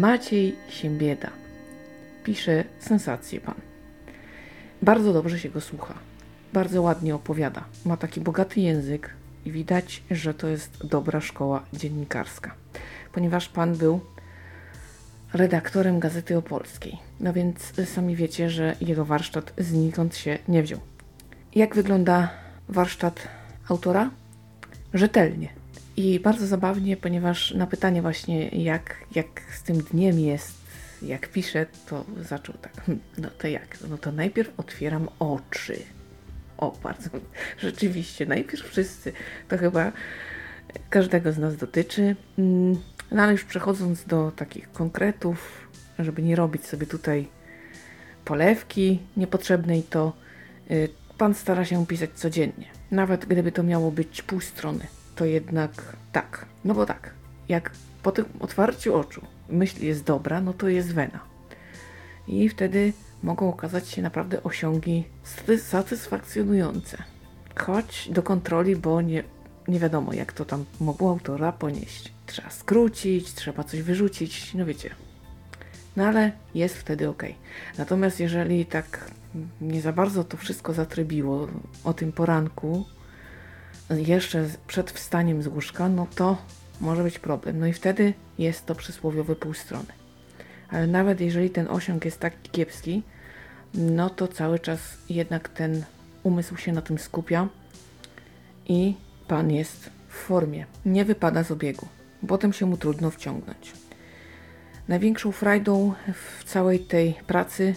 Maciej Siembieda. Pisze sensację pan. Bardzo dobrze się go słucha. Bardzo ładnie opowiada. Ma taki bogaty język i widać, że to jest dobra szkoła dziennikarska. Ponieważ pan był redaktorem Gazety Opolskiej. No więc sami wiecie, że jego warsztat znikąd się nie wziął. Jak wygląda warsztat autora? Rzetelnie. I bardzo zabawnie, ponieważ na pytanie właśnie jak, jak z tym dniem jest, jak pisze, to zaczął tak, no to jak? No to najpierw otwieram oczy. O, bardzo, rzeczywiście, najpierw wszyscy, to chyba każdego z nas dotyczy. Mm, no ale już przechodząc do takich konkretów, żeby nie robić sobie tutaj polewki niepotrzebnej, to y, pan stara się pisać codziennie. Nawet gdyby to miało być pół strony, to jednak tak. No bo tak, jak po tym otwarciu oczu myśl jest dobra, no to jest wena. I wtedy mogą okazać się naprawdę osiągi satysfakcjonujące. Choć do kontroli, bo nie, nie wiadomo, jak to tam mogło autora ponieść. Trzeba skrócić, trzeba coś wyrzucić, no wiecie. No ale jest wtedy ok. Natomiast jeżeli tak nie za bardzo to wszystko zatrybiło o tym poranku, jeszcze przed wstaniem z łóżka, no to może być problem. No i wtedy jest to przysłowiowe pół strony. Ale nawet jeżeli ten osiąg jest taki kiepski, no to cały czas jednak ten umysł się na tym skupia i pan jest w formie. Nie wypada z obiegu. Potem się mu trudno wciągnąć. Największą frajdą w całej tej pracy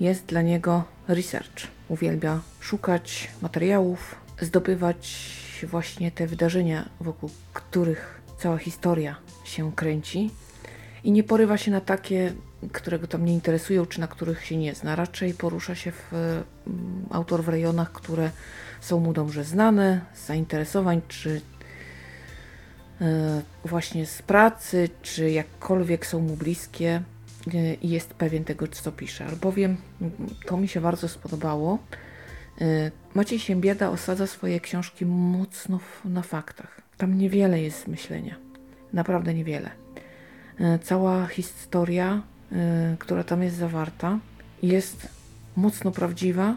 jest dla niego research. Uwielbia szukać materiałów, zdobywać właśnie te wydarzenia, wokół których cała historia się kręci i nie porywa się na takie, które go tam nie interesują, czy na których się nie zna. Raczej porusza się w, um, autor w rejonach, które są mu dobrze znane, z zainteresowań, czy y, właśnie z pracy, czy jakkolwiek są mu bliskie y, i jest pewien tego, co pisze. Albowiem mm, to mi się bardzo spodobało. Y, Maciej Siembieda osadza swoje książki mocno na faktach. Tam niewiele jest myślenia. Naprawdę niewiele. E, cała historia, e, która tam jest zawarta, jest mocno prawdziwa,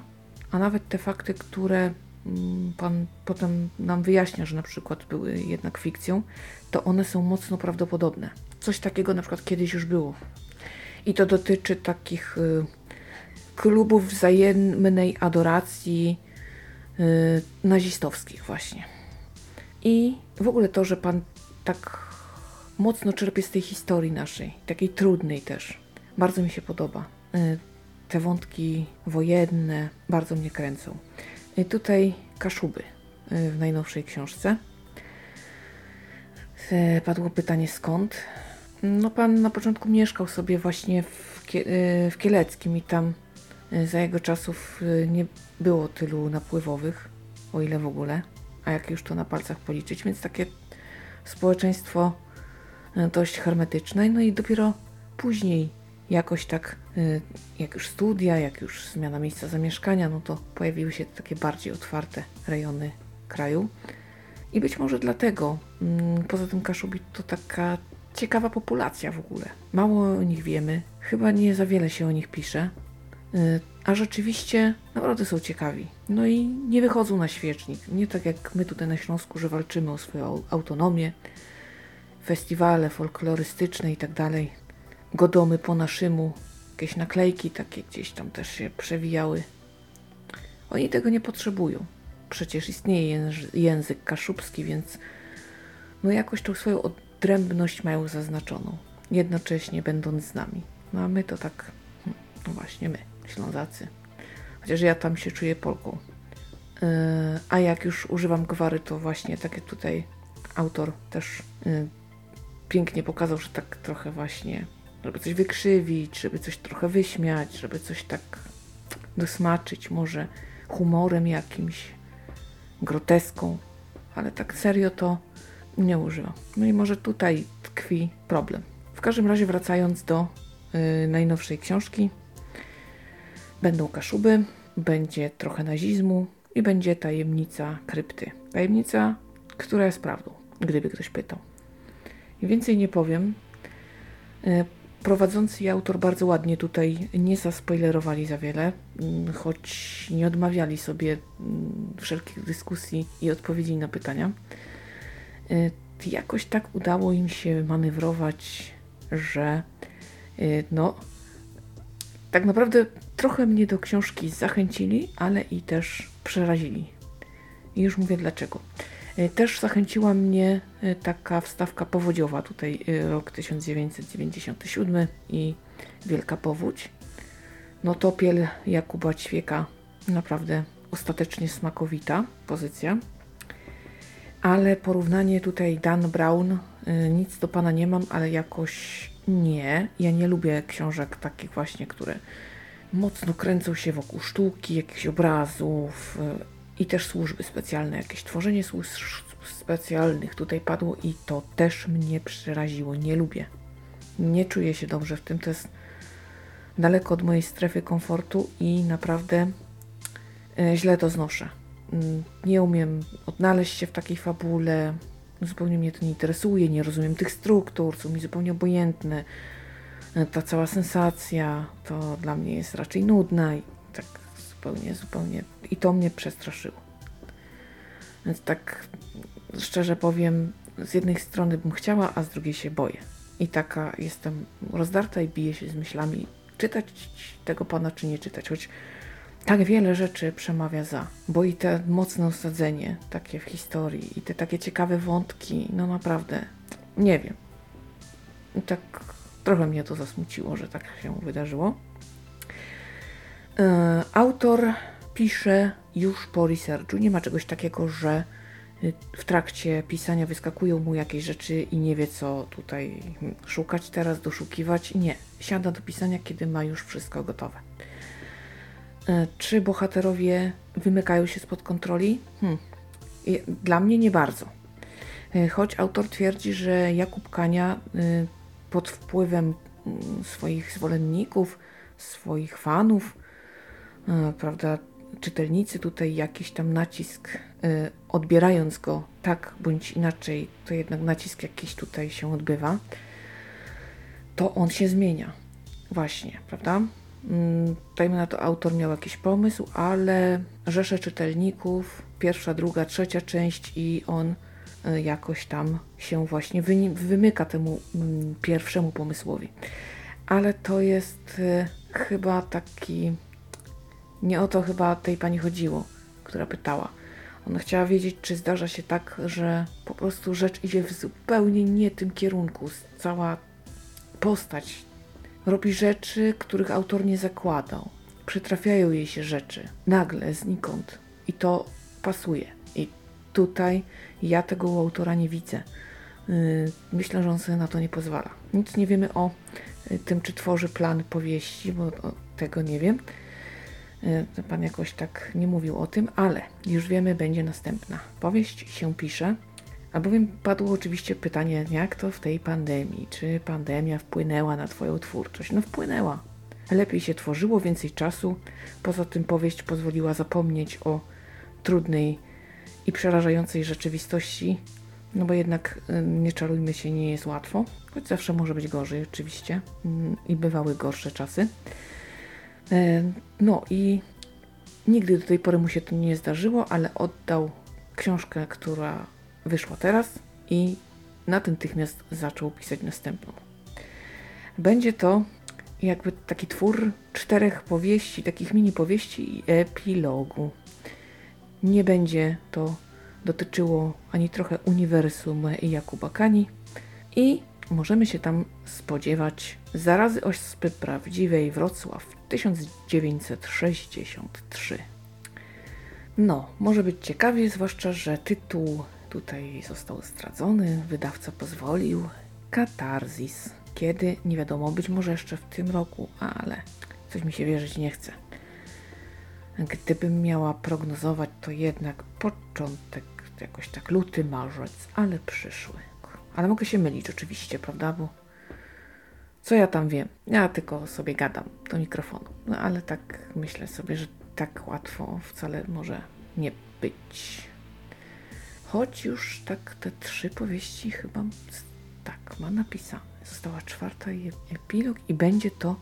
a nawet te fakty, które mm, Pan potem nam wyjaśnia, że na przykład były jednak fikcją, to one są mocno prawdopodobne. Coś takiego na przykład kiedyś już było. I to dotyczy takich y, klubów wzajemnej adoracji y, nazistowskich właśnie. I w ogóle to, że Pan tak mocno czerpię z tej historii naszej, takiej trudnej też. Bardzo mi się podoba. Y, te wątki wojenne bardzo mnie kręcą. I tutaj Kaszuby y, w najnowszej książce. Y, padło pytanie skąd. No pan na początku mieszkał sobie właśnie w, w Kieleckim i tam za jego czasów nie było tylu napływowych, o ile w ogóle, a jak już to na palcach policzyć, więc takie społeczeństwo E, dość hermetycznej, no i dopiero później jakoś tak, e, jak już studia, jak już zmiana miejsca zamieszkania, no to pojawiły się takie bardziej otwarte rejony kraju. I być może dlatego, mm, poza tym Kaszubit to taka ciekawa populacja w ogóle. Mało o nich wiemy, chyba nie za wiele się o nich pisze, e, a rzeczywiście naprawdę są ciekawi. No i nie wychodzą na świecznik. Nie tak jak my tutaj na Śląsku, że walczymy o swoją autonomię, festiwale folklorystyczne i tak dalej. Godomy po naszemu, jakieś naklejki takie gdzieś tam też się przewijały. Oni tego nie potrzebują. Przecież istnieje język kaszubski, więc no jakoś tą swoją odrębność mają zaznaczoną, jednocześnie będąc z nami. No a my to tak, hm, no właśnie my, Ślązacy. Chociaż ja tam się czuję Polką. Yy, a jak już używam gwary, to właśnie tak jak tutaj autor też yy, pięknie pokazał, że tak trochę właśnie, żeby coś wykrzywić, żeby coś trochę wyśmiać, żeby coś tak dosmaczyć, może humorem jakimś, groteską, ale tak serio to nie używa. No i może tutaj tkwi problem. W każdym razie wracając do yy, najnowszej książki, będą kaszuby, będzie trochę nazizmu i będzie tajemnica krypty. Tajemnica, która jest prawdą, gdyby ktoś pytał. I więcej nie powiem. E, prowadzący i autor bardzo ładnie tutaj nie zaspoilerowali za wiele, mm, choć nie odmawiali sobie mm, wszelkich dyskusji i odpowiedzi na pytania. Y, jakoś tak udało im się manewrować, że y, no, tak naprawdę trochę mnie do książki zachęcili, ale i też przerazili. I już mówię dlaczego. Y, też zachęciła mnie taka wstawka powodziowa, tutaj rok 1997 i Wielka Powódź. No to piel Jakuba Ćwieka naprawdę ostatecznie smakowita pozycja ale porównanie tutaj Dan Brown, nic do pana nie mam, ale jakoś nie. Ja nie lubię książek takich właśnie, które mocno kręcą się wokół sztuki, jakichś obrazów y, i też służby specjalne. Jakieś tworzenie służb specjalnych tutaj padło i to też mnie przeraziło. Nie lubię. Nie czuję się dobrze w tym. To jest daleko od mojej strefy komfortu i naprawdę y, źle to znoszę. Mm, nie umiem odnaleźć się w takiej fabule, zupełnie mnie to nie interesuje, nie rozumiem tych struktur, są mi zupełnie obojętne. Ta cała sensacja to dla mnie jest raczej nudna i tak zupełnie, zupełnie. I to mnie przestraszyło. Więc tak szczerze powiem, z jednej strony bym chciała, a z drugiej się boję. I taka jestem rozdarta i biję się z myślami, czytać tego pana, czy nie czytać. Choć tak wiele rzeczy przemawia za, bo i te mocne osadzenie takie w historii i te takie ciekawe wątki, no naprawdę, nie wiem. I tak trochę mnie to zasmuciło, że tak się wydarzyło. E, autor pisze już po researchu. Nie ma czegoś takiego, że w trakcie pisania wyskakują mu jakieś rzeczy i nie wie, co tutaj szukać teraz, doszukiwać. Nie. Siada do pisania, kiedy ma już wszystko gotowe. E, czy bohaterowie wymykają się spod kontroli? Hmm. Dla mnie nie bardzo. E, choć autor twierdzi, że Jakub Kania e, pod wpływem mm, swoich zwolenników, swoich fanów, prawda, czytelnicy tutaj jakiś tam nacisk, odbierając go tak bądź inaczej, to jednak nacisk jakiś tutaj się odbywa, to on się zmienia. Właśnie, prawda? Mm, dajmy na to, autor miał jakiś pomysł, ale rzesze czytelników, pierwsza, druga, trzecia część i on e, jakoś tam się właśnie wymyka temu mm, pierwszemu pomysłowi. Ale to jest e, chyba taki. Nie o to chyba tej pani chodziło, która pytała. Ona chciała wiedzieć, czy zdarza się tak, że po prostu rzecz idzie w zupełnie nie tym kierunku. Cała postać Robi rzeczy, których autor nie zakładał. Przytrafiają jej się rzeczy, nagle, znikąd. I to pasuje. Tutaj ja tego u autora nie widzę. Y, myślę, że on sobie na to nie pozwala. Nic nie wiemy o y, tym, czy tworzy plan powieści, bo tego nie wiem. Y, pan jakoś tak nie mówił o tym, ale już wiemy, będzie następna. Powieść się pisze Albowiem padło oczywiście pytanie, jak to w tej pandemii? Czy pandemia wpłynęła na Twoją twórczość? No wpłynęła. Lepiej się tworzyło, więcej czasu. Poza tym powieść pozwoliła zapomnieć o trudnej i przerażającej rzeczywistości, no bo jednak y, nie czarujmy się, nie jest łatwo, choć zawsze może być gorzej oczywiście mm, i bywały gorsze czasy. E, no i nigdy do tej pory mu się to nie zdarzyło, ale oddał książkę, która wyszła teraz i natychmiast zaczął pisać następną. Będzie to jakby taki twór czterech powieści, takich mini powieści i epilogu. Nie będzie to dotyczyło ani trochę uniwersum Jakuba Kani i możemy się tam spodziewać zarazy ospy prawdziwej Wrocław 1963. No, może być ciekawie, zwłaszcza, że tytuł Tutaj został zdradzony, wydawca pozwolił. Katarzis. Kiedy? Nie wiadomo, być może jeszcze w tym roku, ale coś mi się wierzyć nie chce. Gdybym miała prognozować, to jednak początek, jakoś tak luty, marzec, ale przyszły. Ale mogę się mylić oczywiście, prawda? Bo co ja tam wiem? Ja tylko sobie gadam do mikrofonu. No ale tak myślę sobie, że tak łatwo wcale może nie być. Choć już tak te trzy powieści chyba tak ma napisane. Została czwarta i epilog i będzie to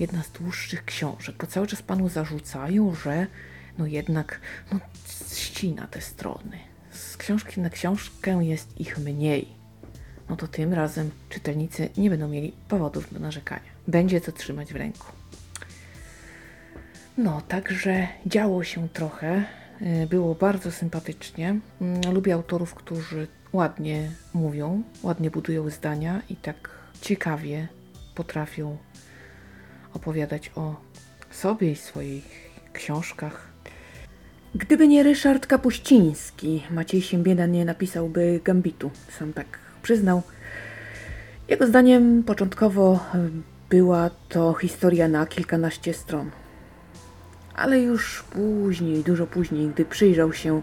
jedna z dłuższych książek, bo cały czas panu zarzucają, że no jednak no, ścina te strony. Z książki na książkę jest ich mniej. No to tym razem czytelnicy nie będą mieli powodów do narzekania. Będzie to trzymać w ręku. No, także działo się trochę. y, Było bardzo sympatycznie. Mm, Lubię autorów, którzy ładnie mówią, ładnie budują zdania i tak ciekawie potrafią opowiadać o sobie i swoich książkach. Gdyby nie Ryszard Kapuściński, Maciej Siembieda nie napisałby Gambitu, sam tak przyznał. Jego zdaniem początkowo była to historia na kilkanaście stron. Ale już później, dużo później, gdy przyjrzał się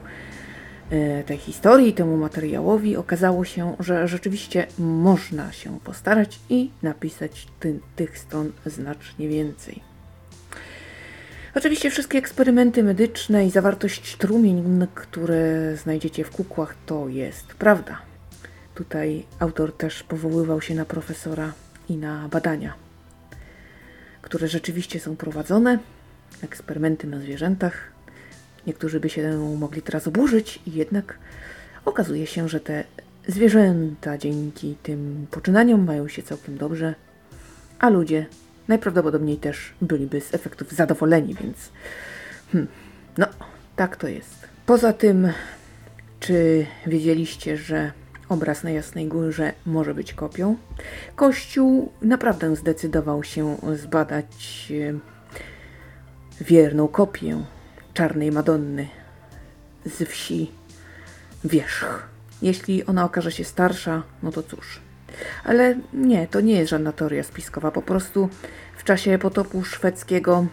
tej historii, temu materiałowi, okazało się, że rzeczywiście można się postarać i napisać ty, tych stron znacznie więcej. Oczywiście wszystkie eksperymenty medyczne i zawartość strumień, które znajdziecie w kukłach, to jest prawda. Tutaj autor też powoływał się na profesora i na badania, które rzeczywiście są prowadzone, eksperymenty na zwierzętach. Niektórzy by się mogli teraz oburzyć i jednak okazuje się, że te zwierzęta dzięki tym poczynaniom mają się całkiem dobrze, a ludzie najprawdopodobniej też byliby z efektów zadowoleni, więc hmm, no, tak to jest. Poza tym, czy wiedzieliście, że obraz na Jasnej Górze może być kopią? Kościół naprawdę zdecydował się zbadać e, wierną kopię czarnej Madonny z wsi Wierzch. Jeśli ona okaże się starsza, no to cóż. Ale nie, to nie jest żadna teoria spiskowa. Po prostu w czasie potopu szwedzkiego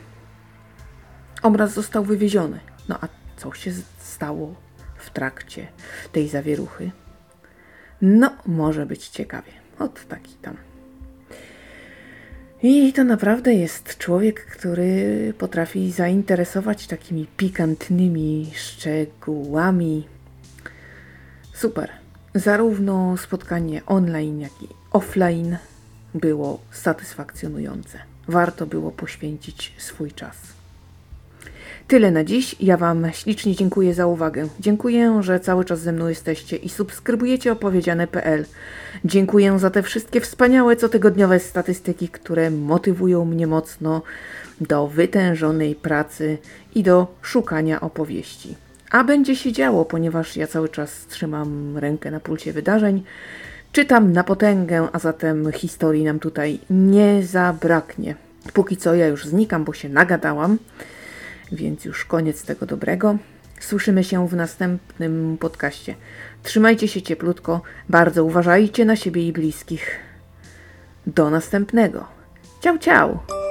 obraz został wywieziony. No a co się stało w trakcie tej zawieruchy? No, może być ciekawie. Ot taki tam. I to naprawdę jest człowiek, który potrafi zainteresować takimi pikantnymi szczegółami. Super. Zarówno spotkanie online, jak i offline było satysfakcjonujące. Warto było poświęcić swój czas. Tyle na dziś. Ja Wam ślicznie dziękuję za uwagę. Dziękuję, że cały czas ze mną jesteście i subskrybujecie opowiedziane.pl. Dziękuję za te wszystkie wspaniałe cotygodniowe statystyki, które motywują mnie mocno do wytężonej pracy i do szukania opowieści. A będzie się działo, ponieważ ja cały czas trzymam rękę na pulsie wydarzeń. Czytam na potęgę, a zatem historii nam tutaj nie zabraknie. Póki co ja już znikam, bo się nagadałam, więc już koniec tego dobrego. Słyszymy się w następnym podcaście. Trzymajcie się cieplutko, bardzo uważajcie na siebie i bliskich. Do następnego. Ciao, ciao!